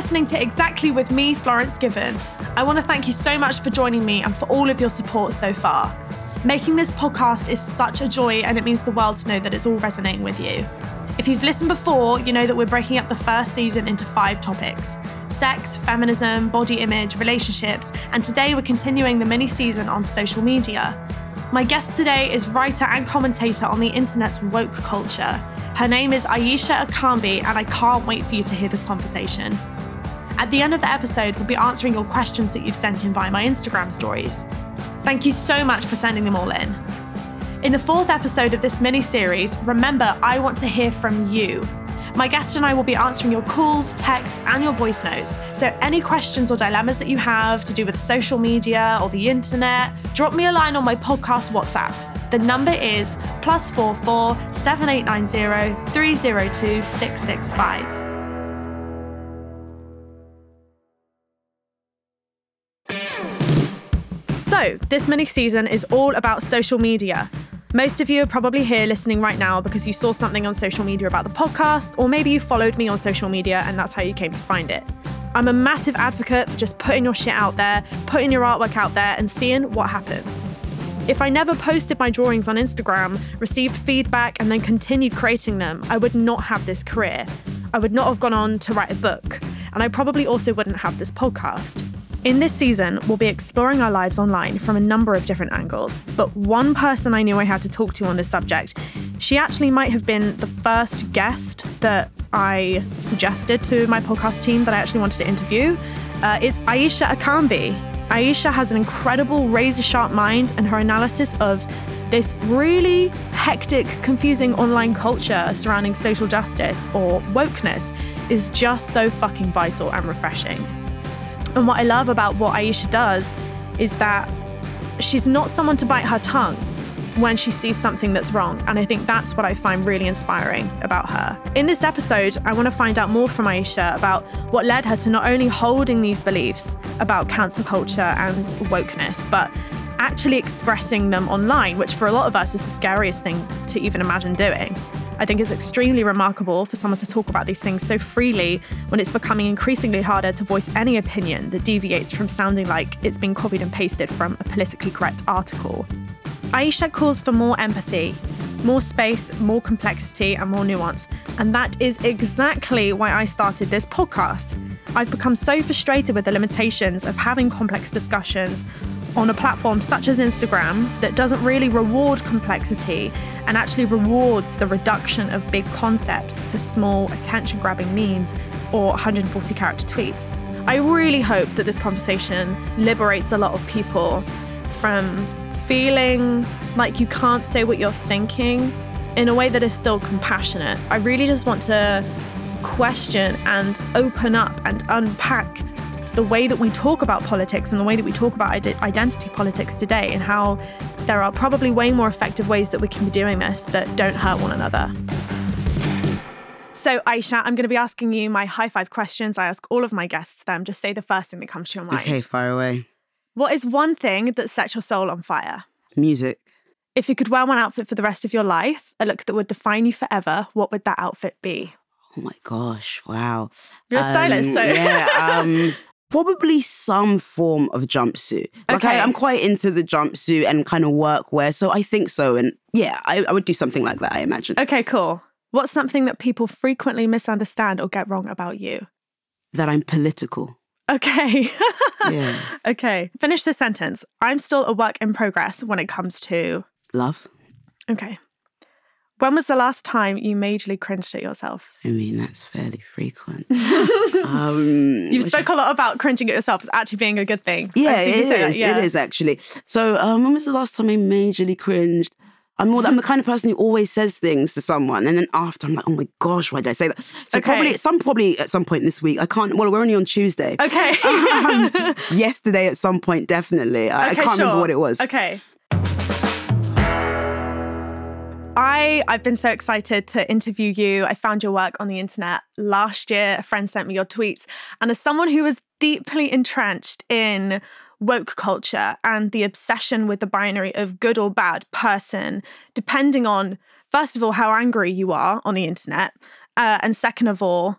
listening to Exactly with me, Florence Given. I want to thank you so much for joining me and for all of your support so far. Making this podcast is such a joy, and it means the world to know that it's all resonating with you. If you've listened before, you know that we're breaking up the first season into five topics sex, feminism, body image, relationships, and today we're continuing the mini season on social media. My guest today is writer and commentator on the internet's woke culture. Her name is Ayishat Akanbi, and I can't wait for you to hear this conversation. At the end of the episode, we'll be answering your questions that you've sent in via my Instagram stories. Thank you so much for sending them all in. In the fourth episode of this mini series, remember, I want to hear from you. My guest and I will be answering your calls, texts, and your voice notes. So, any questions or dilemmas that you have to do with social media or the internet, drop me a line on my podcast WhatsApp. The number is plus four four seven eight nine zero three zero two six six five. So, this mini season is all about social media. Most of you are probably here listening right now because you saw something on social media about the podcast, or maybe you followed me on social media and that's how you came to find it. I'm a massive advocate for just putting your shit out there, putting your artwork out there, and seeing what happens. If I never posted my drawings on Instagram, received feedback, and then continued creating them, I would not have this career. I would not have gone on to write a book, and I probably also wouldn't have this podcast. In this season, we'll be exploring our lives online from a number of different angles, but one person I knew I had to talk to on this subject, she actually might have been the first guest that I suggested to my podcast team that I actually wanted to interview. Uh, it's Ayishat Akanbi. Ayesha has an incredible razor sharp mind, and her analysis of this really hectic, confusing online culture surrounding social justice or wokeness is just so fucking vital and refreshing. And what I love about what Aisha does is that she's not someone to bite her tongue when she sees something that's wrong. And I think that's what I find really inspiring about her. In this episode, I want to find out more from Aisha about what led her to not only holding these beliefs about cancel culture and wokeness, but actually expressing them online, which for a lot of us is the scariest thing to even imagine doing. I think it's extremely remarkable for someone to talk about these things so freely when it's becoming increasingly harder to voice any opinion that deviates from sounding like it's been copied and pasted from a politically correct article. Aisha calls for more empathy, more space, more complexity, and more nuance. And that is exactly why I started this podcast. I've become so frustrated with the limitations of having complex discussions on a platform such as Instagram that doesn't really reward complexity and actually rewards the reduction of big concepts to small attention grabbing memes or 140 character tweets. I really hope that this conversation liberates a lot of people from feeling like you can't say what you're thinking in a way that is still compassionate. I really just want to question and open up and unpack the way that we talk about politics and the way that we talk about identity politics today, and how there are probably way more effective ways that we can be doing this that don't hurt one another. So, Aisha, I'm going to be asking you my high five questions. I ask all of my guests them. Just say the first thing that comes to your mind. Okay, fire away. What is one thing that sets your soul on fire? Music. If you could wear one outfit for the rest of your life, a look that would define you forever, what would that outfit be? Oh my gosh! Wow. You're a stylist, um, so yeah. Um, probably some form of jumpsuit. Like Okay. I, am quite into the jumpsuit and kind of workwear, so I think so. And yeah, I, I would do something like that. I imagine Okay, cool. What's something that people frequently misunderstand or get wrong about you? that I'm political. Okay. Yeah, okay. Finish the sentence. I'm still a work in progress when it comes to. love. Okay. When was the last time you majorly cringed at yourself? I mean, that's fairly frequent. um, You've spoke a lot about cringing at yourself as actually being a good thing. Yeah, it is. that, yeah. It is actually. So, um, when was the last time I majorly cringed? I'm more. I'm the kind of person who always says things to someone, and then after I'm like, oh my gosh, why did I say that? So Okay. probably at some probably at some point this week. I can't. Well, we're only on Tuesday. Okay. Um, yesterday at some point, definitely. I, I Okay, can't sure. remember what it was. Okay. I I've been so excited to interview you. I found your work on the internet last year. A friend sent me your tweets, and as someone who was deeply entrenched in woke culture and the obsession with the binary of good or bad person, depending on first of all how angry you are on the internet, uh, and second of all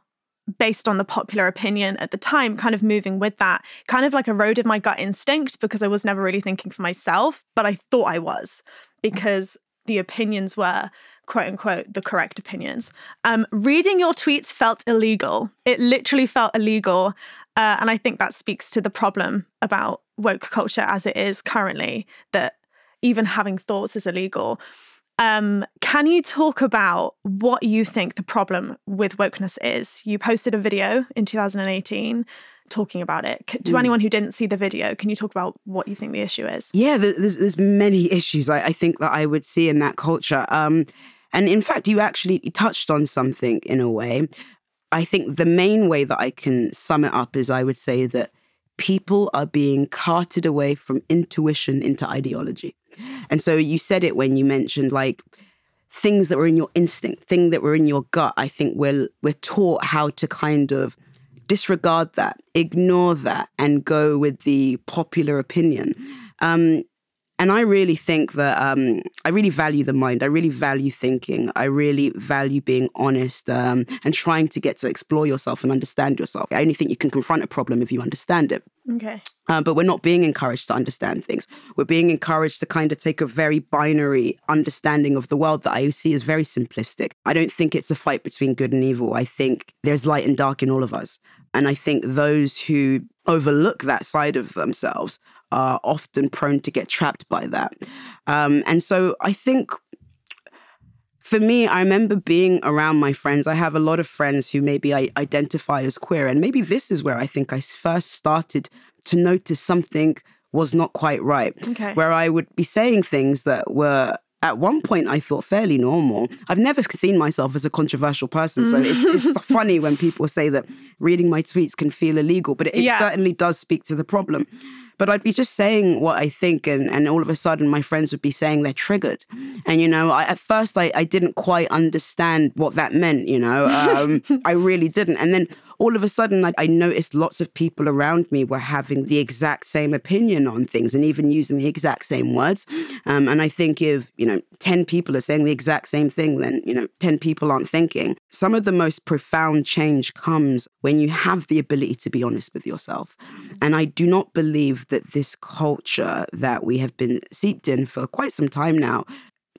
based on the popular opinion at the time, kind of moving with that, kind of like eroded my gut instinct because I was never really thinking for myself, but I thought I was because the opinions were quote unquote the correct opinions. Um, reading your tweets felt illegal. It literally felt illegal. Uh, and I think that speaks to the problem about woke culture as it is currently, that even having thoughts is illegal. Um, can you talk about what you think the problem with wokeness is? You posted a video in 2018 talking about it. To mm. anyone who didn't see the video, can you talk about what you think the issue is? Yeah, there's, there's many issues I, I think that I would see in that culture. Um, and in fact, you actually touched on something in a way. I think the main way that I can sum it up is I would say that people are being carted away from intuition into ideology. And so you said it when you mentioned like things that were in your instinct, things that were in your gut. I think we're we're taught how to kind of disregard that, ignore that, and go with the popular opinion. Um, and I really think that um, I really value the mind. I really value thinking. I really value being honest um, and trying to get to explore yourself and understand yourself. I only think you can confront a problem if you understand it. Okay. Uh, but we're not being encouraged to understand things. We're being encouraged to kind of take a very binary understanding of the world that I see as very simplistic. I don't think it's a fight between good and evil. I think there's light and dark in all of us. And I think those who overlook that side of themselves are often prone to get trapped by that. Um, and so I think for me, I remember being around my friends. I have a lot of friends who maybe I identify as queer. And maybe this is where I think I first started to notice something was not quite right. Okay. Where I would be saying things that were at one point I thought fairly normal. I've never seen myself as a controversial person, so it's, it's funny when people say that reading my tweets can feel illegal, but it, it yeah. certainly does speak to the problem. But I'd be just saying what I think, and, and all of a sudden my friends would be saying they're triggered. And, you know, I, at first I, I didn't quite understand what that meant, you know, um, I really didn't. And then all of a sudden I, I, noticed lots of people around me were having the exact same opinion on things and even using the exact same words. Um, and I think if, you know, 10 people are saying the exact same thing, then, you know, 10 people aren't thinking. Some of the most profound change comes when you have the ability to be honest with yourself. And I do not believe that this culture that we have been seeped in for quite some time now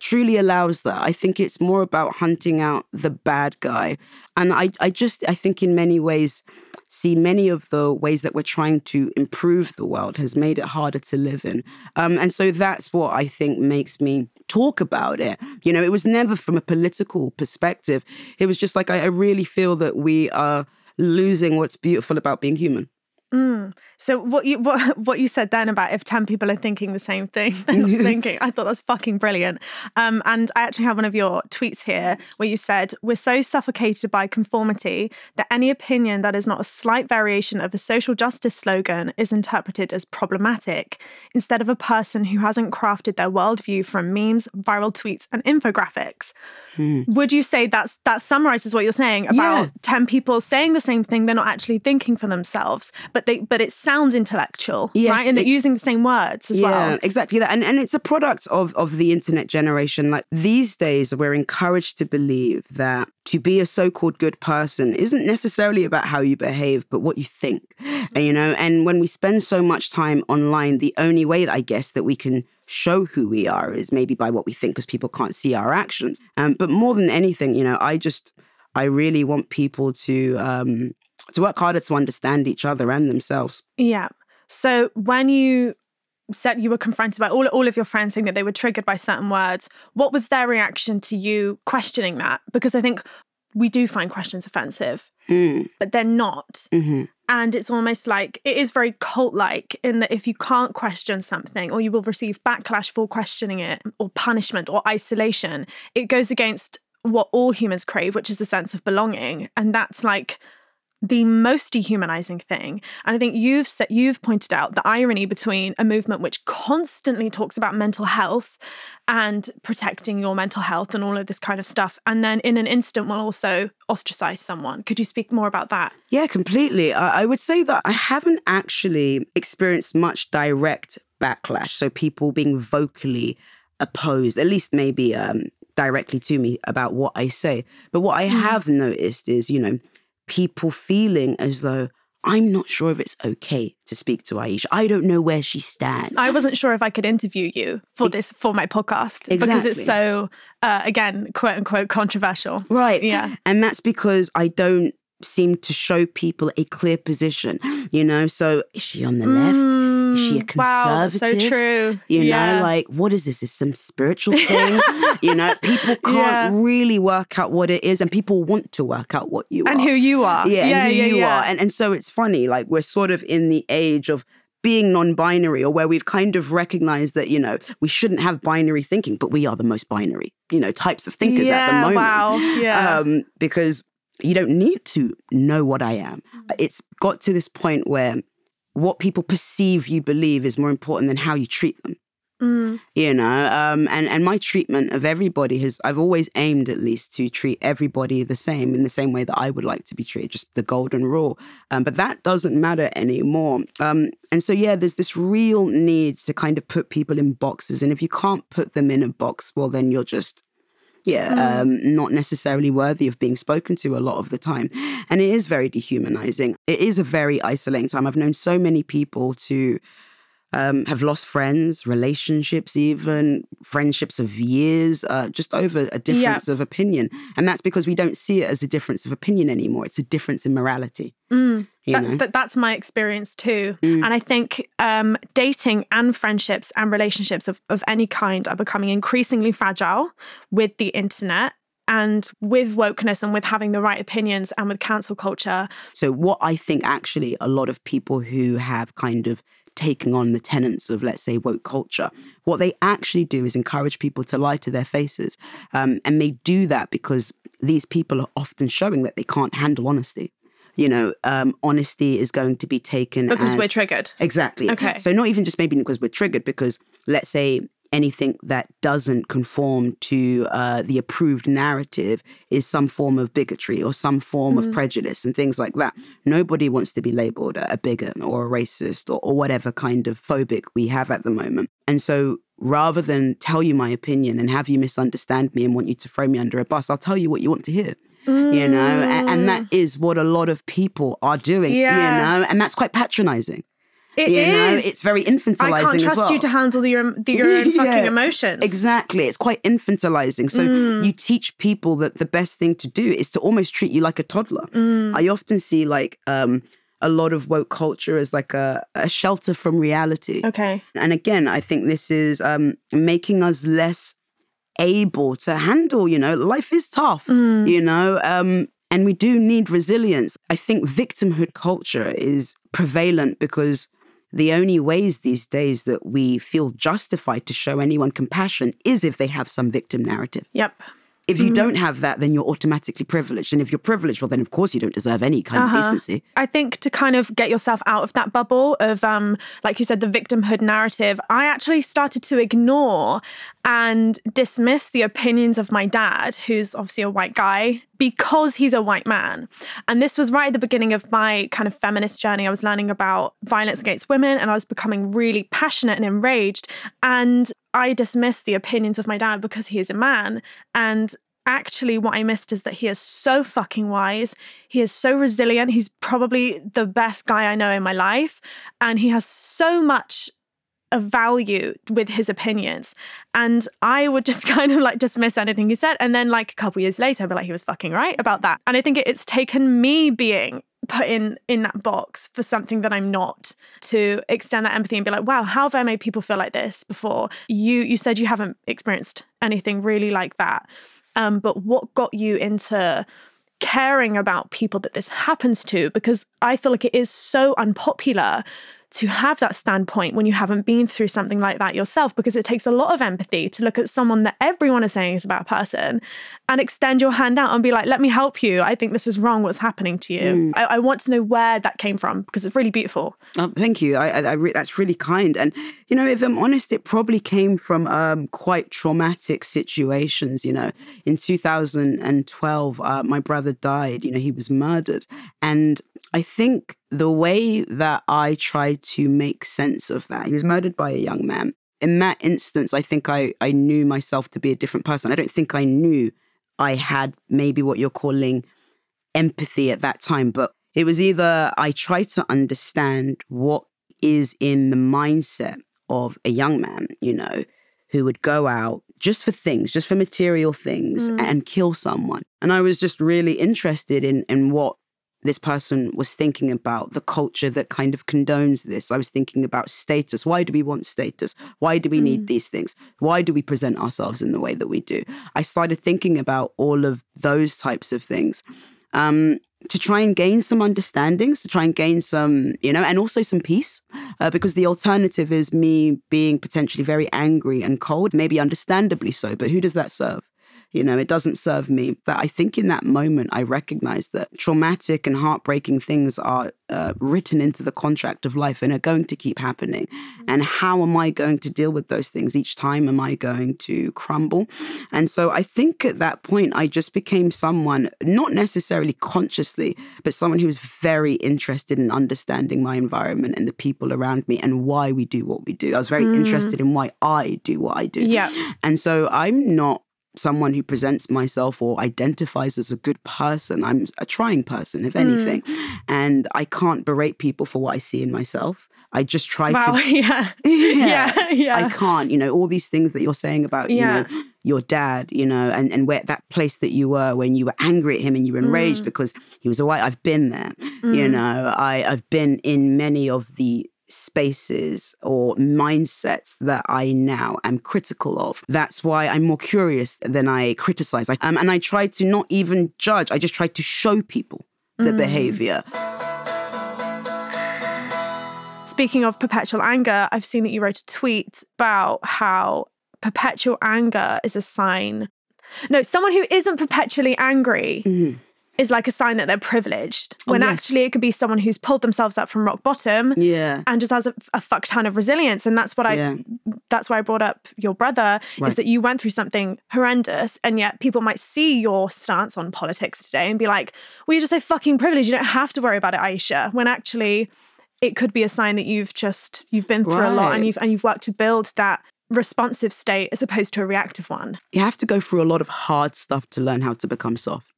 truly allows that. I think it's more about hunting out the bad guy. And I, I just, I think in many ways, see many of the ways that we're trying to improve the world has made it harder to live in. Um, and so that's what I think makes me talk about it. You know, it was never from a political perspective. It was just like, I, I really feel that we are losing what's beautiful about being human. Mm. So what you what what you said then about if ten people are thinking the same thing, thinking. I thought that's fucking brilliant. Um, and I actually have one of your tweets here where you said we're so suffocated by conformity that any opinion that is not a slight variation of a social justice slogan is interpreted as problematic instead of a person who hasn't crafted their worldview from memes, viral tweets, and infographics. Hmm. Would you say that's that summarizes what you're saying about yeah. 10 people saying the same thing they're not actually thinking for themselves but they but it sounds intellectual yes, right and it, using the same words as yeah, well. Yeah, exactly that. And and it's a product of of the internet generation. Like these days we're encouraged to believe that to be a so-called good person isn't necessarily about how you behave but what you think and, you know? And when we spend so much time online the only way that i guess that we can show who we are is maybe by what we think because people can't see our actions. Um, but more than anything, you know, I just, I really want people to, um, to work harder to understand each other and themselves. Yeah. So when you said you were confronted by all, all of your friends saying that they were triggered by certain words, what was their reaction to you questioning that? Because I think we do find questions offensive, mm. but they're not. Mm-hmm. And it's almost like it is very cult like in that if you can't question something or you will receive backlash for questioning it or punishment or isolation, it goes against what all humans crave, which is a sense of belonging. And that's like the most dehumanizing thing. And I think you've set, you've pointed out the irony between a movement which constantly talks about mental health and protecting your mental health and all of this kind of stuff, and then in an instant will also ostracize someone. Could you speak more about that? Yeah, completely. I would say that I haven't actually experienced much direct backlash. So people being vocally opposed, at least maybe um, directly to me about what I say. But what I mm. have noticed is, you know, people feeling as though I'm not sure if it's okay to speak to Aisha. I don't know where she stands. I wasn't sure if I could interview you for this for my podcast because it's so uh, again quote unquote controversial. Right. Yeah. And that's because I don't seem to show people a clear position, you know? So is she on the left? Is she a Mm, Wow, conservative? so true. You Yeah. know, like, what is this? Is some spiritual thing? you know, people can't Yeah. really work out what it is, and people want to work out what you and are. who you are. yeah, yeah, and who yeah, you yeah. are. And, and so it's funny, like, we're sort of in the age of being non-binary or where we've kind of recognized that you know we shouldn't have binary thinking but we are the most binary you know types of thinkers at the moment wow, yeah. um, because you don't need to know what I am. Mm. It's got to this point where what people perceive you believe is more important than how you treat them. Mm. You know, um, and and my treatment of everybody has I've always aimed at least to treat everybody the same in the same way that I would like to be treated, just the golden rule. Um, but that doesn't matter anymore. Um, and so yeah, there's this real need to kind of put people in boxes, and if you can't put them in a box, well then you're just yeah, um, not necessarily worthy of being spoken to a lot of the time. And it is very dehumanizing. It is a very isolating time. I've known so many people to um, have lost friends, relationships, even friendships of years, uh, just over a difference of opinion. And that's because we don't see it as a difference of opinion anymore. It's a difference in morality. Mm. That- that- that's my experience too. Mm. And I think um, dating and friendships and relationships of, of any kind are becoming increasingly fragile with the internet and with wokeness and with having the right opinions and with cancel culture. So, what I think actually a lot of people who have kind of taken on the tenets of, let's say, woke culture, what they actually do is encourage people to lie to their faces. Um, and they do that because these people are often showing that they can't handle honesty. You know, um, honesty is going to be taken Because we're triggered. Exactly. Okay. So not even just maybe because we're triggered, because let's say anything that doesn't conform to uh, the approved narrative is some form of bigotry or some form Mm. of prejudice and things like that. Nobody wants to be labeled a a bigot or a racist or, or whatever kind of phobic we have at the moment. And so rather than tell you my opinion and have you misunderstand me and want you to throw me under a bus, I'll tell you what you want to hear. You know, A- and, that is what a lot of people are doing. Mm. Yeah. You know, and that's quite patronizing. It You is. know, it's very infantilizing I can't trust well. you to handle your, your own fucking Yeah, emotions. Exactly. It's quite infantilizing. So Mm. you teach people that the best thing to do is to almost treat you like a toddler. Mm. I often see like um, a lot of woke culture as like a, a shelter from reality. Okay. And again, I think this is um, making us less able to handle, you know, life is tough, Mm. you know, um, and we do need resilience. I think victimhood culture is prevalent because the only ways these days that we feel justified to show anyone compassion is if they have some victim narrative. Yep. If Mm-hmm. you don't have that, then you're automatically privileged. And if you're privileged, well, then of course you don't deserve any kind Uh-huh. of decency. I think to kind of get yourself out of that bubble of, um, like you said, the victimhood narrative, I actually started to ignore and dismiss the opinions of my dad, who's obviously a white guy, because he's a white man. And this was right at the beginning of my kind of feminist journey. I was learning about violence against women and I was becoming really passionate and enraged. And I dismissed the opinions of my dad because he is a man. And actually what I missed is that he is so fucking wise. He is so resilient. He's probably the best guy I know in my life. And he has so much of value with his opinions. And I would just kind of like dismiss anything he said. And then like a couple years later, I'd be like, he was fucking right about that. And I think it's taken me being put in in that box for something that I'm not to extend that empathy and be like, wow, how have I made people feel like this before? You you said you haven't experienced anything really like that. Um, but what got you into caring about people that this happens to? Because I feel like it is so unpopular to have that standpoint when you haven't been through something like that yourself, because it takes a lot of empathy to look at someone that everyone is saying is about a bad person and extend your hand out and be like, let me help you. I think this is wrong, what's happening to you. I, I want to know where that came from because it's really beautiful. Oh, thank you. I, I, I re- that's really kind. And you know, if I'm honest, it probably came from um, quite traumatic situations. You know, in 2012, uh, my brother died. You know, he was murdered, and I think the way that I tried to make sense of that, he was murdered by a young man. In that instance, I think I I knew myself to be a different person. I don't think I knew I had maybe what you're calling empathy at that time, but it was either I tried to understand what is in the mindset of a young man, you know, who would go out just for things, just for material things mm. and kill someone. And I was just really interested in in what this person was thinking about the culture that kind of condones this. I was thinking about status. Why do we want status? Why do we mm. need these things? Why do we present ourselves in the way that we do? I started thinking about all of those types of things. Um, to try and gain some understandings, to try and gain some, you know, and also some peace, uh, because the alternative is me being potentially very angry and cold, maybe understandably so, but who does that serve? You know, it doesn't serve me. That I think in that moment, I recognize that traumatic and heartbreaking things are uh, written into the contract of life and are going to keep happening. And how am I going to deal with those things each time? Am I going to crumble? And so I think at that point, I just became someone, not necessarily consciously, but someone who was very interested in understanding my environment and the people around me and why we do what we do. I was very mm. interested in why I do what I do. Yeah. And so I'm not someone who presents myself or identifies as a good person. I'm a trying person, if anything. Mm. And I can't berate people for what I see in myself. I just try wow, to. Yeah. yeah. yeah. Yeah. I can't, you know, all these things that you're saying about, yeah. you know, your dad, you know, and, and where that place that you were when you were angry at him and you were enraged mm. because he was away. I've been there. Mm. You know, I, I've been in many of the spaces or mindsets that I now am critical of. That's why I'm more curious than I criticize. I, um, and I try to not even judge, I just try to show people the mm. behavior. Speaking of perpetual anger, I've seen that you wrote a tweet about how perpetual anger is a sign. No, someone who isn't perpetually angry. Mm is like a sign that they're privileged oh, when oh, yes. actually it could be someone who's pulled themselves up from rock bottom yeah and just has a, a fuck ton of resilience and that's what i yeah. that's why i brought up your brother right. is that you went through something horrendous and yet people might see your stance on politics today and be like well you're just so fucking privileged you don't have to worry about it aisha when actually it could be a sign that you've just you've been through right. a lot and you've and you've worked to build that responsive state as opposed to a reactive one you have to go through a lot of hard stuff to learn how to become soft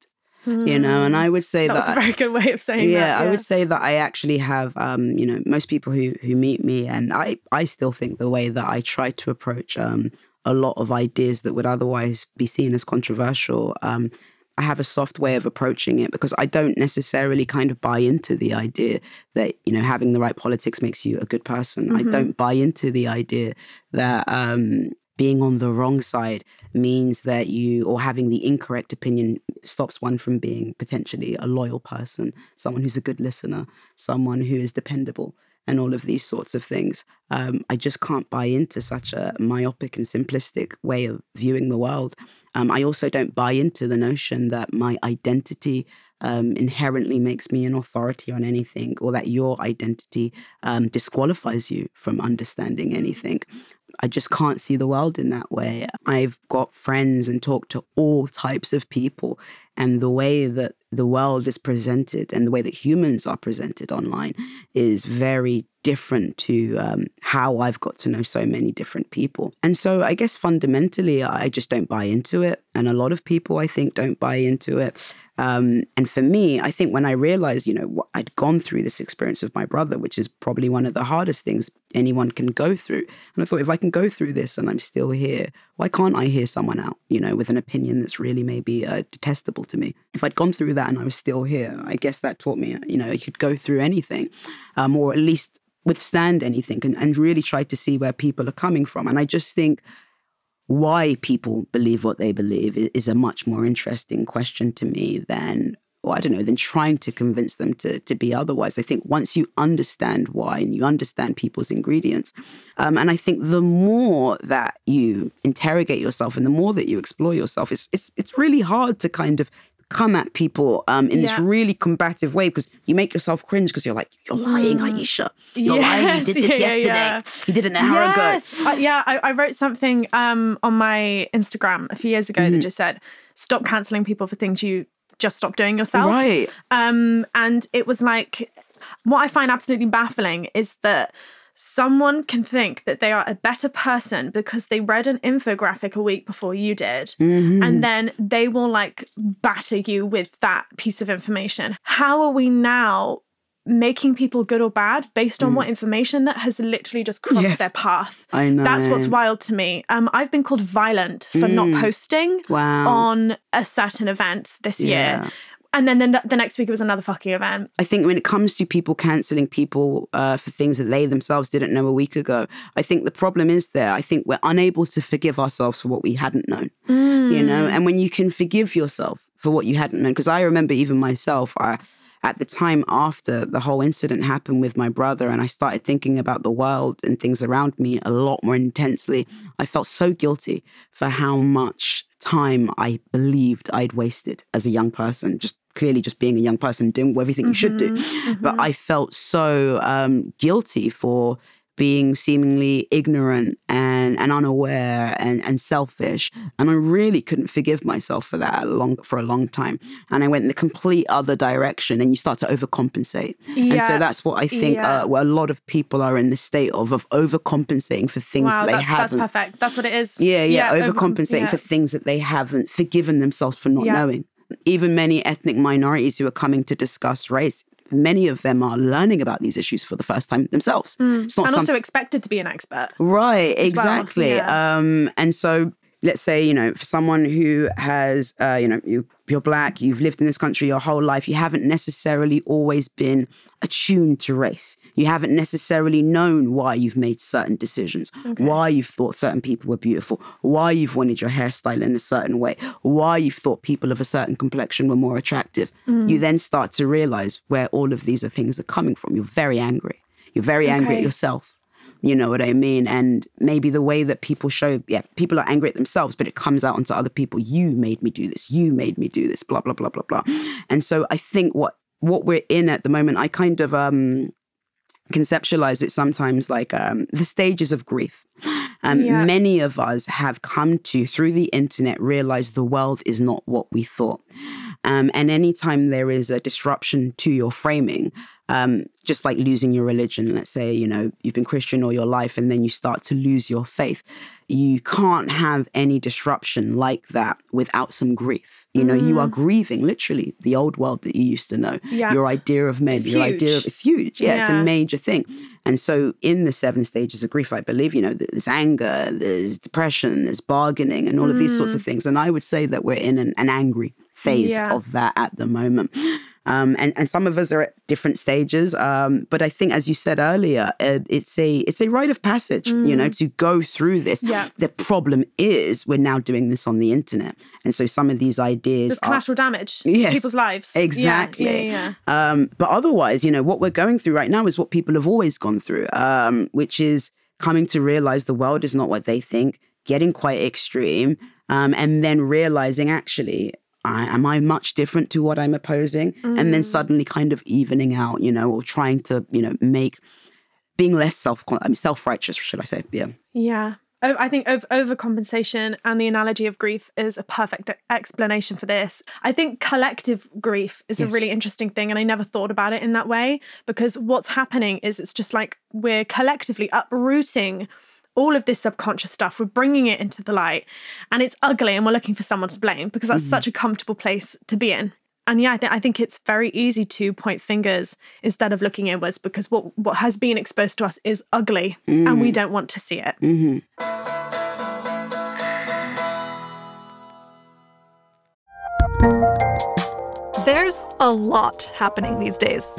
Mm. You know, and I would say that that's a very good way of saying yeah, that. Yeah, I would say that I actually have, um, you know, most people who who meet me, and I I still think the way that I try to approach um, a lot of ideas that would otherwise be seen as controversial. Um, I have a soft way of approaching it because I don't necessarily kind of buy into the idea that you know having the right politics makes you a good person. Mm-hmm. I don't buy into the idea that um, being on the wrong side means that you, or having the incorrect opinion, stops one from being potentially a loyal person, someone who's a good listener, someone who is dependable, and all of these sorts of things. Um, I just can't buy into such a myopic and simplistic way of viewing the world. Um, I also don't buy into the notion that my identity um, inherently makes me an authority on anything or that your identity um, disqualifies you from understanding anything. I just can't see the world in that way. I've got friends and talked to all types of people, and the way that the world is presented and the way that humans are presented online is very different to um, how I've got to know so many different people. And so I guess fundamentally, I just don't buy into it. And a lot of people, I think, don't buy into it. Um, and for me, I think when I realized, you know, I'd gone through this experience with my brother, which is probably one of the hardest things anyone can go through. And I thought, if I can go through this and I'm still here, why can't I hear someone out, you know, with an opinion that's really maybe uh, detestable to me? If I'd gone through that and I was still here, I guess that taught me, you know, you could go through anything, um, or at least withstand anything and, and really try to see where people are coming from. And I just think why people believe what they believe is a much more interesting question to me than or I don't know, than trying to convince them to, to be otherwise. I think once you understand why and you understand people's ingredients, um, and I think the more that you interrogate yourself and the more that you explore yourself, it's it's it's really hard to kind of come at people um, in yeah. this really combative way because you make yourself cringe because you're like, you're lying, mm. Aisha. You're yes. lying. You did this yeah, yesterday. Yeah. You did it an hour yes. ago. Uh, yeah, I, I, wrote something um, on my Instagram a few years ago mm-hmm. that just said, stop canceling people for things you just stop doing yourself. Right. Um, and it was like, what I find absolutely baffling is that someone can think that they are a better person because they read an infographic a week before you did, Mm-hmm. and then they will like batter you with that piece of information. How are we now? Making people good or bad based on what information that has literally just crossed Mm. Yes. their path. I know. That's what's wild to me. Um, I've been called violent for not posting Mm. Wow. on a certain event this Yeah. year. And then the, the next week it was another fucking event. I think when it comes to people canceling people uh, for things that they themselves didn't know a week ago, I think the problem is there. I think we're unable to forgive ourselves for what we hadn't known, you know? And when you can forgive yourself for what you hadn't known, because I remember even myself, I, at the time after the whole incident happened with my brother, and I started thinking about the world and things around me a lot more intensely, I felt so guilty for how much time I believed I'd wasted as a young person, just clearly just being a young person doing everything you should do. But I felt so um, guilty for being seemingly ignorant and, and unaware and, and selfish. And I really couldn't forgive myself for that long, for a long time. And I went in the complete other direction and you start to overcompensate. And so that's what I think Yeah. uh, well, a lot of people are in the state of, of overcompensating for things Wow, they that's, haven't. That's perfect. That's what it is. Yeah, yeah, over- overcompensating yeah. for things that they haven't forgiven themselves for not Yeah. knowing. Even many ethnic minorities who are coming to discuss race, many of them are learning about these issues for the first time themselves. It's not Mm. and some- also expected to be an expert. Right, well, exactly. yeah. Um, and so let's say, you know, for someone who has, uh, you know, you, you're black, you've lived in this country your whole life, you haven't necessarily always been attuned to race. You haven't necessarily known why you've made certain decisions, why you've thought certain people were beautiful, why you've wanted your hairstyle in a certain way, why you've thought people of a certain complexion were more attractive. Mm. You then start to realize where all of these are things are coming from. You're very angry. You're very angry at yourself. You know what I mean? And maybe the way that people show, yeah, people are angry at themselves, but it comes out onto other people. You made me do this. You made me do this. Blah blah blah blah blah. And so I think what what we're in at the moment, I kind of um conceptualize it sometimes like um, the stages of grief. Um, Yeah. Many of us have come to, through the internet, realize the world is not what we thought. Um, and anytime there is a disruption to your framing, um, just like losing your religion, let's say, you know, you've been Christian all your life and then you start to lose your faith, you can't have any disruption like that without some grief. You know, you are grieving literally the old world that you used to know, Yeah. your idea of men, It's your idea of it's huge. Yeah, it's a major thing. And so, in the seven stages of grief, I believe, you know, there's anger, there's depression, there's bargaining, and all of these sorts of things. And I would say that we're in an, an angry phase Yeah. of that at the moment. Um, and, and some of us are at different stages. Um, but I think, as you said earlier, uh, it's a it's a rite of passage, you know, to go through this. Yeah. The problem is we're now doing this on the internet. And so some of these ideas There's are collateral damage Yes, people's lives. Exactly. Yeah, yeah, Um, but otherwise, you know, what we're going through right now is what people have always gone through, um, which is coming to realize the world is not what they think, getting quite extreme, um, and then realizing actually, I, am I much different to what I'm opposing? And then mm. suddenly kind of evening out, you know, or trying to, you know, make being less self, I mean, self righteous, should I say? Yeah. Yeah. I think over overcompensation and the analogy of grief is a perfect explanation for this. I think collective grief is a really interesting thing, and I never thought about it in that way because what's happening is it's just like we're collectively uprooting all of this subconscious stuff. We're bringing it into the light, and it's ugly, and we're looking for someone to blame because that's such a mm-hmm. comfortable place to be in. And yeah, I, th- I think it's very easy to point fingers instead of looking inwards because what what has been exposed to us is ugly, and we mm. don't want to see it. Mm-hmm. There's a lot happening these days.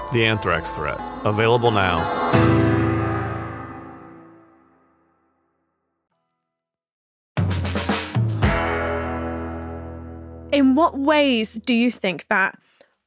The Anthrax Threat. Available now. In what ways do you think that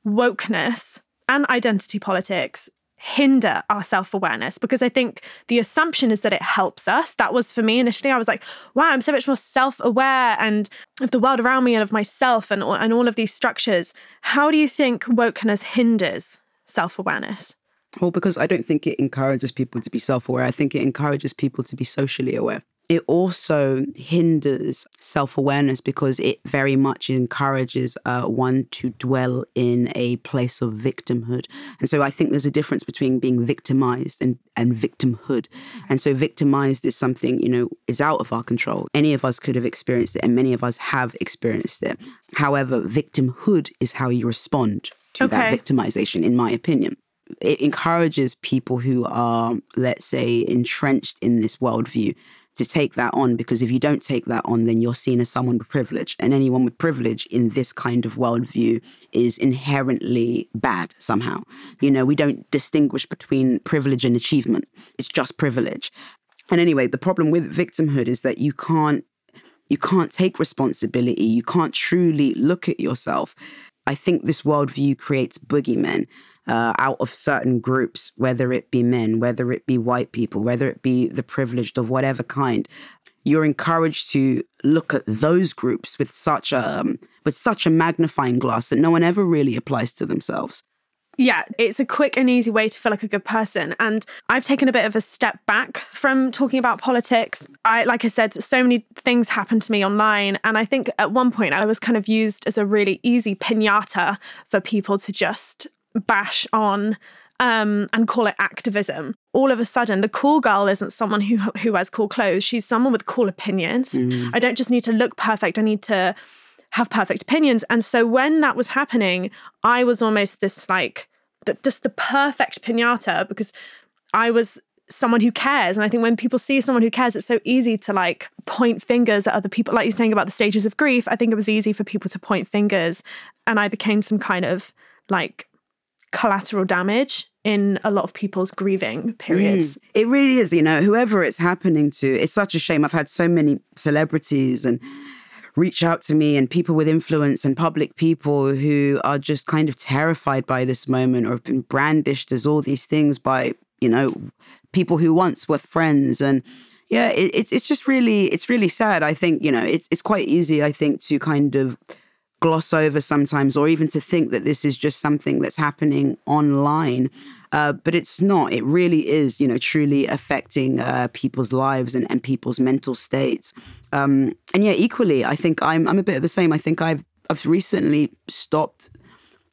wokeness and identity politics hinder our self awareness? Because I think the assumption is that it helps us. That was for me initially. I was like, wow, I'm so much more self aware and of the world around me and of myself and, and all of these structures. How do you think wokeness hinders self awareness? Well, because I don't think it encourages people to be self aware. I think it encourages people to be socially aware it also hinders self awareness because it very much encourages uh, one to dwell in a place of victimhood. And so I think there's a difference between being victimized and, and victimhood. And so victimized is something, you know, is out of our control. Any of us could have experienced it, and many of us have experienced it. However, victimhood is how you respond to okay. that victimization, in my opinion it encourages people who are, let's say, entrenched in this worldview to take that on because if you don't take that on, then you're seen as someone with privilege. And anyone with privilege in this kind of worldview is inherently bad somehow. You know, we don't distinguish between privilege and achievement, it's just privilege. And anyway, the problem with victimhood is that you can't you can't take responsibility. You can't truly look at yourself. I think this worldview creates boogeymen uh, out of certain groups, whether it be men, whether it be white people, whether it be the privileged of whatever kind. You're encouraged to look at those groups with such a um, with such a magnifying glass that no one ever really applies to themselves. Yeah, it's a quick and easy way to feel like a good person. And I've taken a bit of a step back from talking about politics. I like I said, so many things happened to me online. And I think at one point I was kind of used as a really easy pinata for people to just bash on um, and call it activism. All of a sudden, the cool girl isn't someone who who has cool clothes. She's someone with cool opinions. Mm. I don't just need to look perfect. I need to have perfect opinions. And so when that was happening, I was almost this like the, just the perfect pinata because I was someone who cares. And I think when people see someone who cares, it's so easy to like point fingers at other people. Like you're saying about the stages of grief, I think it was easy for people to point fingers. And I became some kind of like collateral damage in a lot of people's grieving periods. Mm, it really is, you know, whoever it's happening to, it's such a shame. I've had so many celebrities and reach out to me and people with influence and public people who are just kind of terrified by this moment or have been brandished as all these things by, you know, people who once were friends and yeah, it, it's it's just really it's really sad. I think you know it's it's quite easy. I think to kind of gloss over sometimes, or even to think that this is just something that's happening online. Uh, but it's not. It really is, you know, truly affecting uh, people's lives and, and people's mental states. Um, and yeah, equally, I think I'm I'm a bit of the same. I think I've I've recently stopped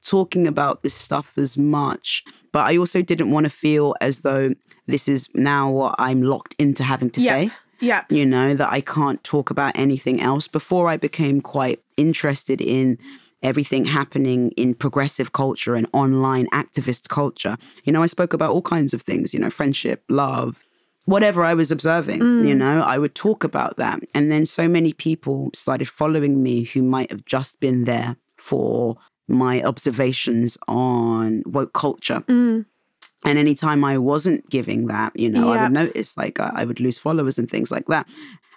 talking about this stuff as much, but I also didn't want to feel as though this is now what I'm locked into having to yeah. say. Yeah. You know, that I can't talk about anything else. Before I became quite interested in everything happening in progressive culture and online activist culture, you know, I spoke about all kinds of things, you know, friendship, love, whatever I was observing, mm. you know, I would talk about that. And then so many people started following me who might have just been there for my observations on woke culture. Mm. And anytime I wasn't giving that, you know, I would notice like I, I would lose followers and things like that.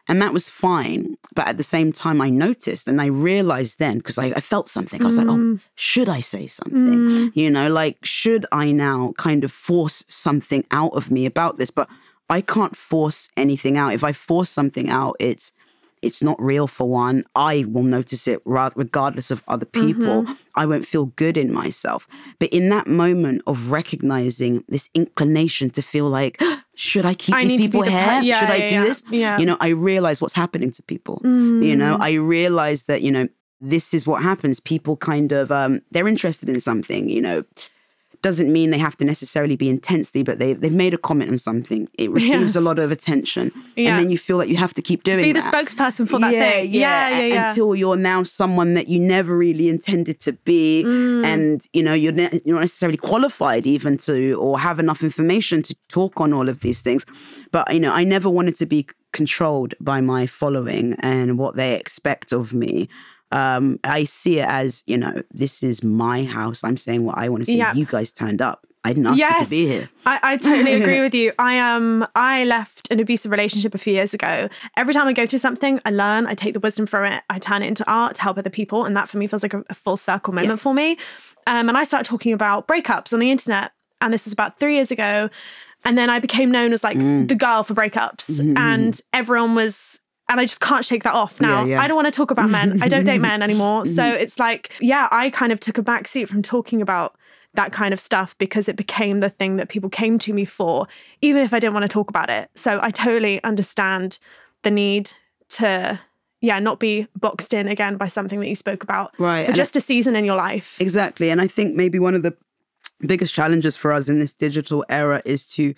And that was fine. But at the same time, I noticed and I realized then, because I, I, felt something, I was mm. like, oh, mm. should I say something? Mm. You know, like, should I now kind of force something out of me about this? But I can't force anything out. If I force something out, it's it's not real for one. I will notice it regardless of other people. Mm-hmm. I won't feel good in myself. But in that moment of recognizing this inclination to feel like, should I keep I these people here? yeah, should I do yeah, this? Yeah. You know, I realize what's happening to people. Mm. You know, mm. I realize that, you know, this is what happens. People kind of, um, they're interested in something, you know doesn't mean they have to necessarily be intensely, but they, they've made a comment on something. It receives yeah. a lot of attention. Yeah. And then you feel like you have to keep doing it. Be the spokesperson for that yeah, thing. Yeah. Yeah, yeah, Until you're now someone that you never really intended to be. Mm. And, you know, you're, ne- you're not necessarily qualified even to, or have enough information to talk on all of these things. But, you know, I never wanted to be controlled by my following and what they expect of me. Um, I see it as, you know, this is my house. I'm saying what I want to say. Yeah. You guys turned up. I didn't ask you to be here. I, I totally agree with you. I um I left an abusive relationship a few years ago. Every time I go through something, I learn, I take the wisdom from it, I turn it into art to help other people. And that for me feels like a, a full circle moment for me. Um, and I started talking about breakups on the internet. And this was about three years ago. And then I became known as like Mm. the girl for breakups. And everyone was and I just can't shake that off now. Mm-hmm. Yeah, yeah. I don't want to talk about men. I don't date men anymore. So it's like, yeah, I kind of took a back seat from talking about that kind of stuff because it became the thing that people came to me for, even if I didn't want to talk about it. So I totally understand the need to, yeah, not be boxed in again by something that you spoke about Right, for just a season in your life. Exactly. And I think maybe one of the biggest challenges for us in this digital era is to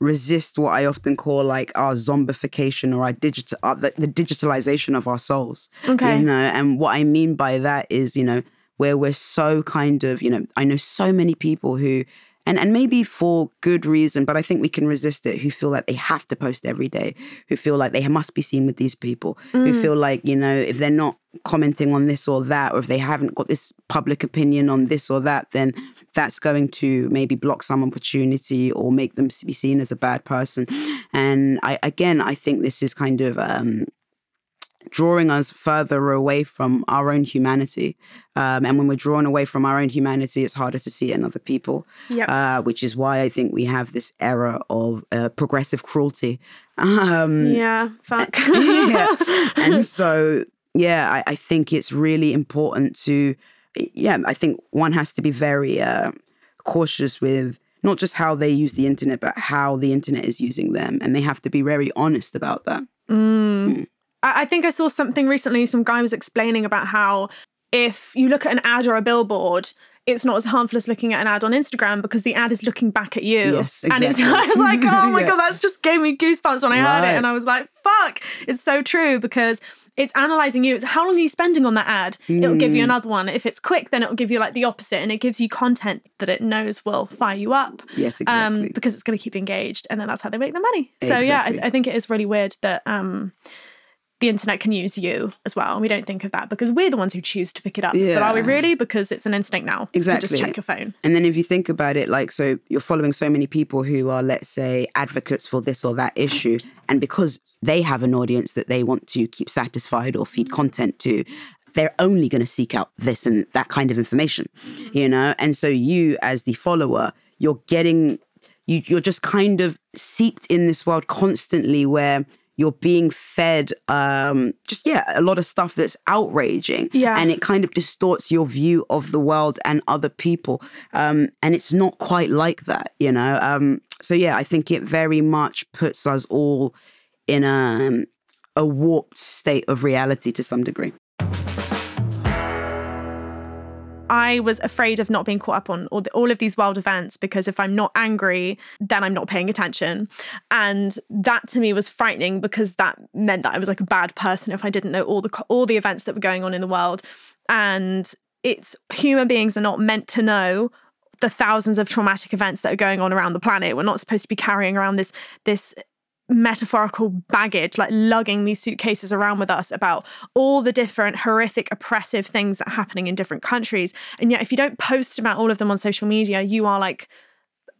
resist what I often call like our zombification or our digital uh, the, the digitalization of our souls. Okay. You know, and what I mean by that is, you know, where we're so kind of, you know, I know so many people who and and maybe for good reason, but I think we can resist it. Who feel like they have to post every day, who feel like they must be seen with these people, who feel like you know if they're not commenting on this or that, or if they haven't got this public opinion on this or that, then that's going to maybe block some opportunity or make them be seen as a bad person. And I again, I think this is kind of. Um, drawing us further away from our own humanity. Um, and when we're drawn away from our own humanity, it's harder to see it in other people, Yep. uh, which is why I think we have this era of uh, progressive cruelty. Um, Yeah, fuck. yeah. And so, yeah, I, I think it's really important to, yeah, I think one has to be very uh, cautious with not just how they use the internet, but how the internet is using them. And they have to be very honest about that. I I think I saw something recently. Some guy was explaining about how if you look at an ad or a billboard, it's not as harmful as looking at an ad on Instagram because the ad is looking back at you. Yes, And it's. I was like, oh my Yeah. God, that just gave me goosebumps when I heard it. And I was like, fuck, it's so true because it's analyzing you. It's how long are you spending on that ad? It'll give you Hmm. another one. If it's quick, then it'll give you like the opposite and it gives you content that it knows will fire you up. Yes, Um, exactly. because it's going to keep you engaged and then that's how they make their money. So Exactly. yeah, I, I think it is really weird that um, the internet can use you as well. And we don't think of that because we're the ones who choose to pick it up. But are we really? Because it's an instinct now to just check your phone. And then if you think about it, like, so you're following so many people who are, let's say, advocates for this or that issue. And because they have an audience that they want to keep satisfied or feed content to, they're only going to seek out this and that kind of information, you mm-hmm. know? And so you, as the follower, you're getting, you, you're just kind of seeped in this world constantly where you're being fed um just yeah a lot of stuff that's outraging. Yeah. and it kind of distorts your view of the world and other people. Um and it's not quite like that you know? Um so yeah i think it very much puts us all in a um, a warped state of reality to some degree I was afraid of not being caught up on all, the, all of these world events because if I'm not angry, then I'm not paying attention. And that to me was frightening because that meant that I was like a bad person if I didn't know all the all the events that were going on in the world. And it's human beings are not meant to know the thousands of traumatic events that are going on around the planet. We're not supposed to be carrying around this this metaphorical baggage, like lugging these suitcases around with us about all the different horrific, oppressive things that are happening in different countries. And yet, if you don't post about all of them on social media, you are like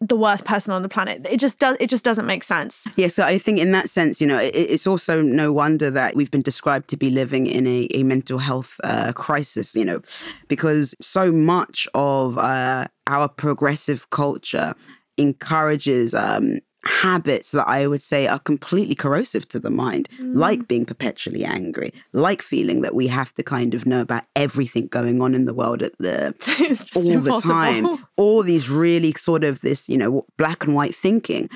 the worst person on the planet. It just does. It just doesn't make sense. Yeah, so I think in that sense, you know, it, it's also no wonder that we've been described to be living in a, a mental health uh, crisis, you know, because so much of uh, our progressive culture encourages um, habits that I would say are completely corrosive to the mind, like mm. being perpetually angry, like feeling that we have to kind of know about everything going on in the world at the all impossible. the time. All these really sort of this, you know, black and white thinking.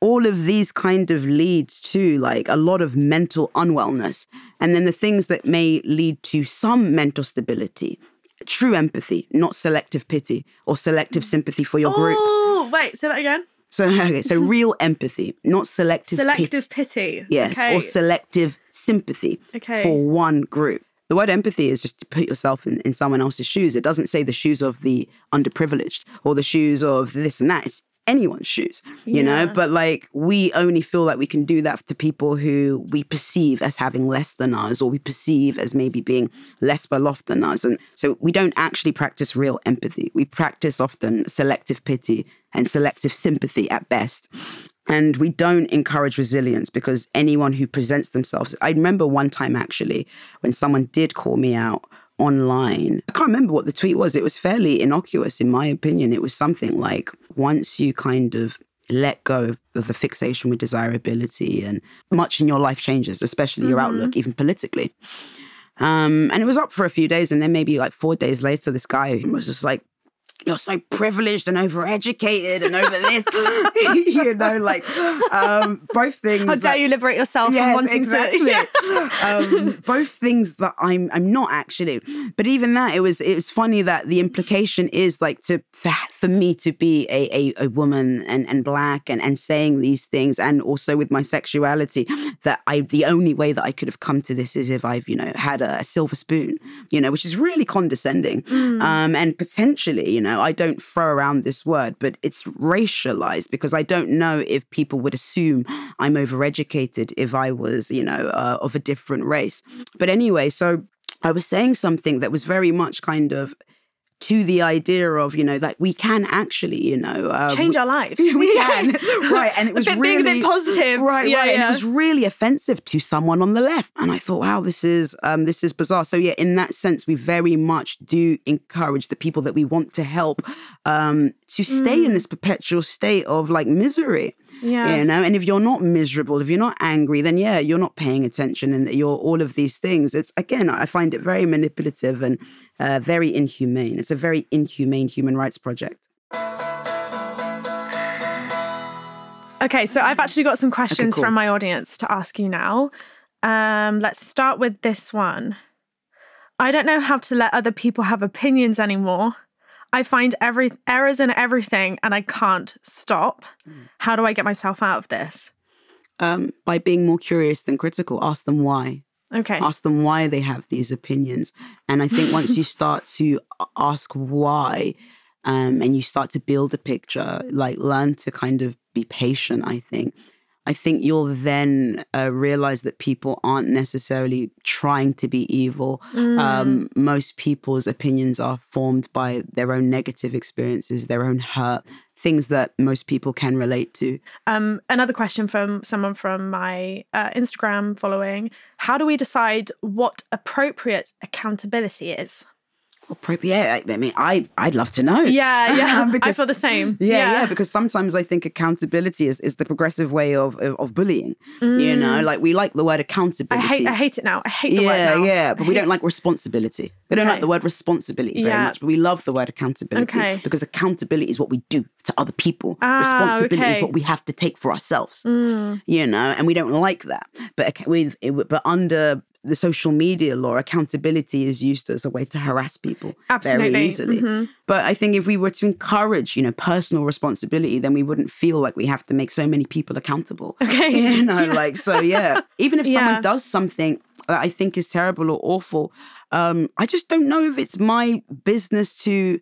All of these kind of lead to like a lot of mental unwellness. And then the things that may lead to some mental stability, true empathy, not selective pity or selective mm. sympathy for your group. Oh, wait, say that again. So, okay, so real empathy, not selective pity. Selective pity. Yes, Okay. or selective sympathy Okay. for one group. The word empathy is just to put yourself in, in someone else's shoes. It doesn't say the shoes of the underprivileged or the shoes of this and that. It's anyone's shoes, you know? But like, we only feel like we can do that to people who we perceive as having less than us or we perceive as maybe being less well off than us. And so we don't actually practice real empathy. We practice often selective pity and selective sympathy at best. And we don't encourage resilience because anyone who presents themselves, I remember one time actually when someone did call me out online. I can't remember what the tweet was. It was fairly innocuous, in my opinion. It was something like once you kind of let go of the fixation with desirability and much in your life changes, especially your outlook, even politically. Um, and it was up for a few days. And then maybe like four days later, this guy was just like, you're so privileged and overeducated and over this, you know, like um, both things. How dare that- you liberate yourself from Yes, wanting exactly. to? um, both things that I'm I'm not actually. But even that, it was it was funny that the implication is like to for, for me to be a, a, a woman and, and black and, and saying these things and also with my sexuality that I the only way that I could have come to this is if I've you know had a, silver spoon, you know, which is really condescending. Um, and potentially, you know, I don't throw around this word, but it's racialized because I don't know if people would assume I'm overeducated if I was, you know, uh, of a different race. But anyway, so I was saying something that was very much kind of to the idea of, you know, that we can actually, you know, um, Change our lives. we can, right? And it was bit- really being a bit positive. right? Yeah, right, and it was really offensive to someone on the left. And I thought, wow, this is um, this is bizarre. So yeah, in that sense, we very much do encourage the people that we want to help um, to stay Mm. in this perpetual state of like misery. Yeah. You know, and if you're not miserable, if you're not angry, then yeah, you're not paying attention and you're all of these things. It's again, I find it very manipulative and uh, very inhumane. It's a very inhumane human rights project. Okay, so I've actually got some questions cool. from my audience to ask you now. Um, let's start with this one. I don't know how to let other people have opinions anymore. I find every errors in everything and I can't stop. How do I get myself out of this? Um, by being more curious than critical, ask them why. Okay. ask them why they have these opinions. And I think once you start to ask why, um, and you start to build a picture, like learn to kind of be patient, I think. I think you'll then uh, realize that people aren't necessarily trying to be evil. Um, most people's opinions are formed by their own negative experiences, their own hurt, things that most people can relate to. Um, another question from someone from my uh, Instagram following How do we decide what appropriate accountability is? Appropriate. I mean, I I'd love to know. Yeah, yeah. I Because- feel the same. Yeah, Yeah. yeah, because sometimes I think accountability is, is the progressive way of of, of bullying. You know, like we like the word Mm. I accountability. hate, I hate it now. I hate the yeah, word now. yeah, but I we don't like responsibility. We don't Okay. like the word responsibility very Yeah. much, but we love the word accountability Okay. because accountability is what we do to other people. Ah, responsibility is what we have to take for ourselves. Mm. You know, and we don't like that. But with but under the social media law, accountability is used as a way to harass people Absolutely. very easily. Mhm. But I think if we were to encourage, you know, personal responsibility, then we wouldn't feel like we have to make so many people accountable. Okay. You know, like so yeah. Even if Yeah. someone does something that I think is terrible or awful, um, I just don't know if it's my business to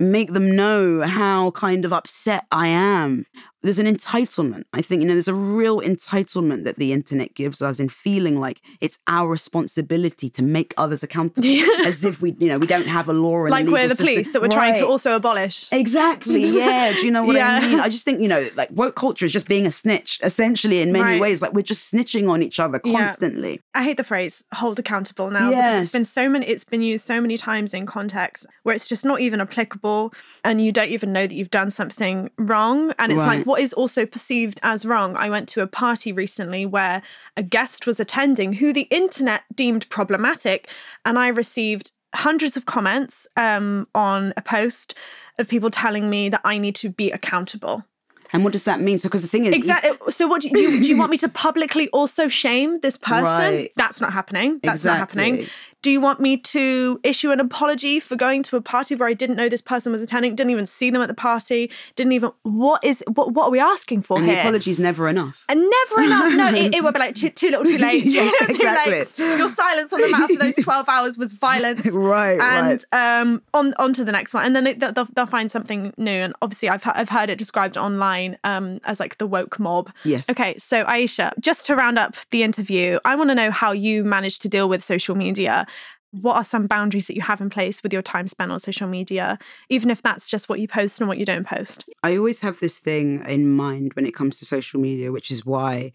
make them know how kind of upset I am. There's an entitlement. I think, you know, there's a real entitlement that the internet gives us in feeling like it's our responsibility to make others accountable. as if we, you know, we don't have a law and Like we're the system. police that we're trying to also abolish. Exactly. Yeah. Do you know what Yeah. I mean? I just think, you know, like woke culture is just being a snitch, essentially, in many Right. ways. Like we're just snitching on each other Yeah. constantly. I hate the phrase hold accountable now because it's been so many it's been used so many times in contexts where it's just not even applicable and you don't even know that you've done something wrong and it's Right. like what is also perceived as wrong. I went to a party recently where a guest was attending who the internet deemed problematic and I received hundreds of comments um, on a post of people telling me that I need to be accountable. And what does that mean? So, because the thing is, Exactly. So, what do you, do you, do you want me to publicly also shame this person? Right. That's not happening. That's not happening. Do you want me to issue an apology for going to a party where I didn't know this person was attending, didn't even see them at the party, didn't even what is what what are we asking for And here? the apology's never enough. And never enough. No, it, it would be like too, too little, too late. Too Yeah, too exactly. late. Your silence on the matter for those twelve hours was violence. Right, And right. um, on on to the next one, and then they, they'll, they'll- they'll find something new. And obviously, I've I've heard it described online um, as like the woke mob. Yes. Okay, so Aisha, just to round up the interview, I want to know how you manage to deal with social media. What are some boundaries that you have in place with your time spent on social media, even if that's just what you post and what you don't post? I always have this thing in mind when it comes to social media, which is why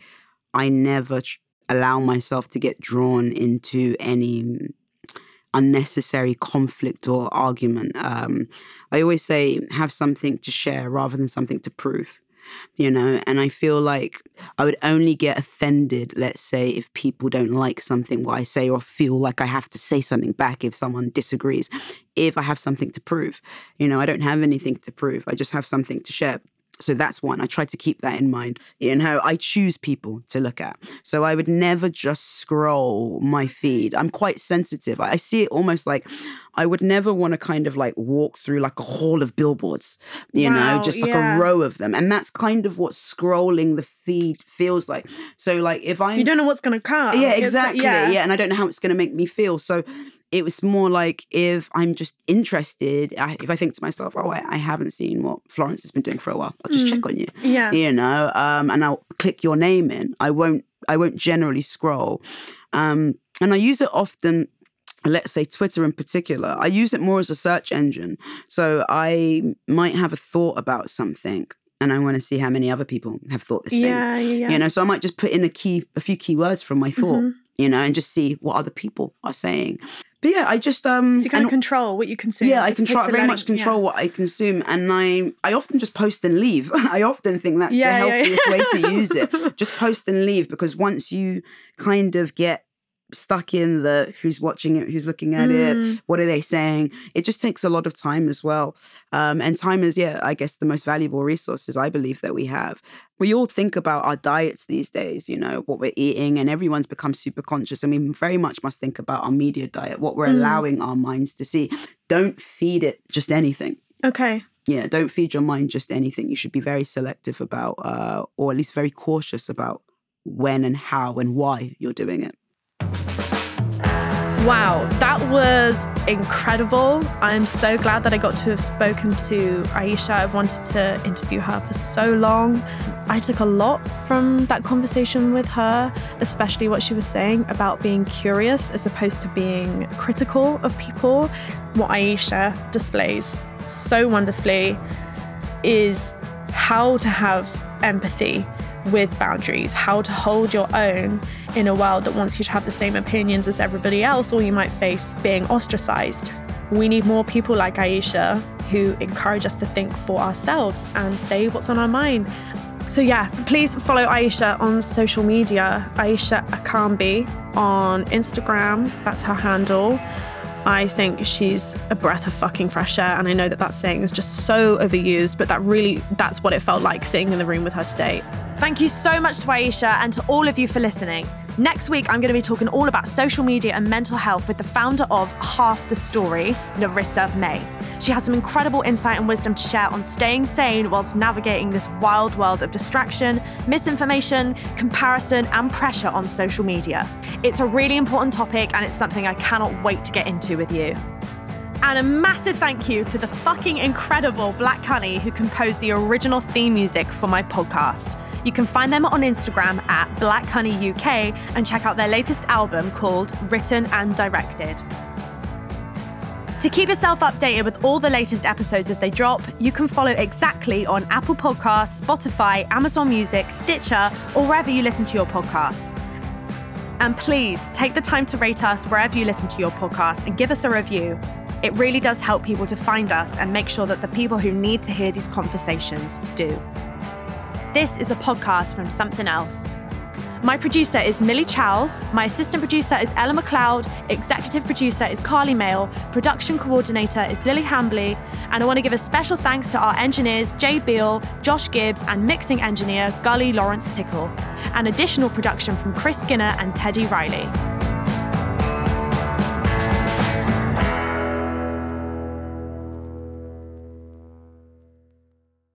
I never tr- allow myself to get drawn into any mm, unnecessary conflict or argument. Um, I always say have something to share rather than something to prove. You know, and I feel like I would only get offended, let's say, if people don't like something what I say or feel like I have to say something back if someone disagrees, if I have something to prove. You know, I don't have anything to prove, I just have something to share. So that's one. I try to keep that in mind. You know, I choose people to look at. So I would never just scroll my feed. I'm quite sensitive. I I see it almost like I would never want to kind of like walk through like a hall of billboards, you Wow, know, just like yeah. a row of them. And that's kind of what scrolling the feed feels like. So like if I'm You don't know what's going to come. yeah, exactly. Yeah. and I don't know how it's going to make me feel. So it was more like if I'm just interested, I, if I think to myself, oh, I, I haven't seen what Florence has been doing for a while, I'll just check on you. Yeah. You know, um, and I'll click your name in. I won't. I won't generally scroll, um, and I use it often. Let's say Twitter in particular. I use it more as a search engine. So I might have a thought about something, and I want to see how many other people have thought this thing Yeah, yeah, yeah. you know so i might just put in a key a few keywords from my thought Mm-hmm. you know and just see what other people are saying but yeah i just um So you kind of control what you consume. yeah i control to very much letting- yeah. control what i consume and i i often just post and leave i often think that's Yeah, the yeah, yeah. healthiest way to use it just post and leave because once you kind of get stuck in the who's watching it who's looking at Mm. it what are they saying? It just takes a lot of time as well. Um, and time is yeah i guess the most valuable resources i believe that we have. We all think about our diets these days you know what we're eating and everyone's become super conscious and we very much must think about our media diet what we're Mm. allowing our minds to see. Don't feed it just anything. Okay. yeah don't feed your mind just anything. You should be very selective about uh, or at least very cautious about when and how and why you're doing it Wow, that was incredible. I'm so glad that I got to have spoken to Aisha. I've wanted to interview her for so long. I took a lot from that conversation with her, especially what she was saying about being curious as opposed to being critical of people. What Aisha displays so wonderfully is how to have empathy with boundaries, how to hold your own in a world that wants you to have the same opinions as everybody else, or you might face being ostracized. We need more people like Aisha who encourage us to think for ourselves and say what's on our mind. So, yeah, please follow Aisha on social media, Aisha Akanbi on Instagram. That's her handle. I think she's a breath of fucking fresh air. And I know that that saying is just so overused, but that really, that's what it felt like sitting in the room with her today. Thank you so much to Aisha and to all of you for listening. Next week, I'm going to be talking all about social media and mental health with the founder of Half the Story, Larissa May. She has some incredible insight and wisdom to share on staying sane whilst navigating this wild world of distraction, misinformation, comparison, and pressure on social media. It's a really important topic, and it's something I cannot wait to get into with you. And a massive thank you to the fucking incredible Black Honey who composed the original theme music for my podcast. You can find them on Instagram at Black Honey UK and check out their latest album called Written and Directed. To keep yourself updated with all the latest episodes as they drop, you can follow Exactly on Apple Podcasts, Spotify, Amazon Music, Stitcher, or wherever you listen to your podcasts. And please take the time to rate us wherever you listen to your podcast and give us a review. It really does help people to find us and make sure that the people who need to hear these conversations do. This is a podcast from Something Else. My producer is Millie Chowles. My assistant producer is Ella McLeod. Executive producer is Carly Mail. Production coordinator is Lily Hambley. And I want to give a special thanks to our engineers Jay Beale, Josh Gibbs, and mixing engineer Gully Lawrence Tickle. And additional production from Chris Skinner and Teddy Riley.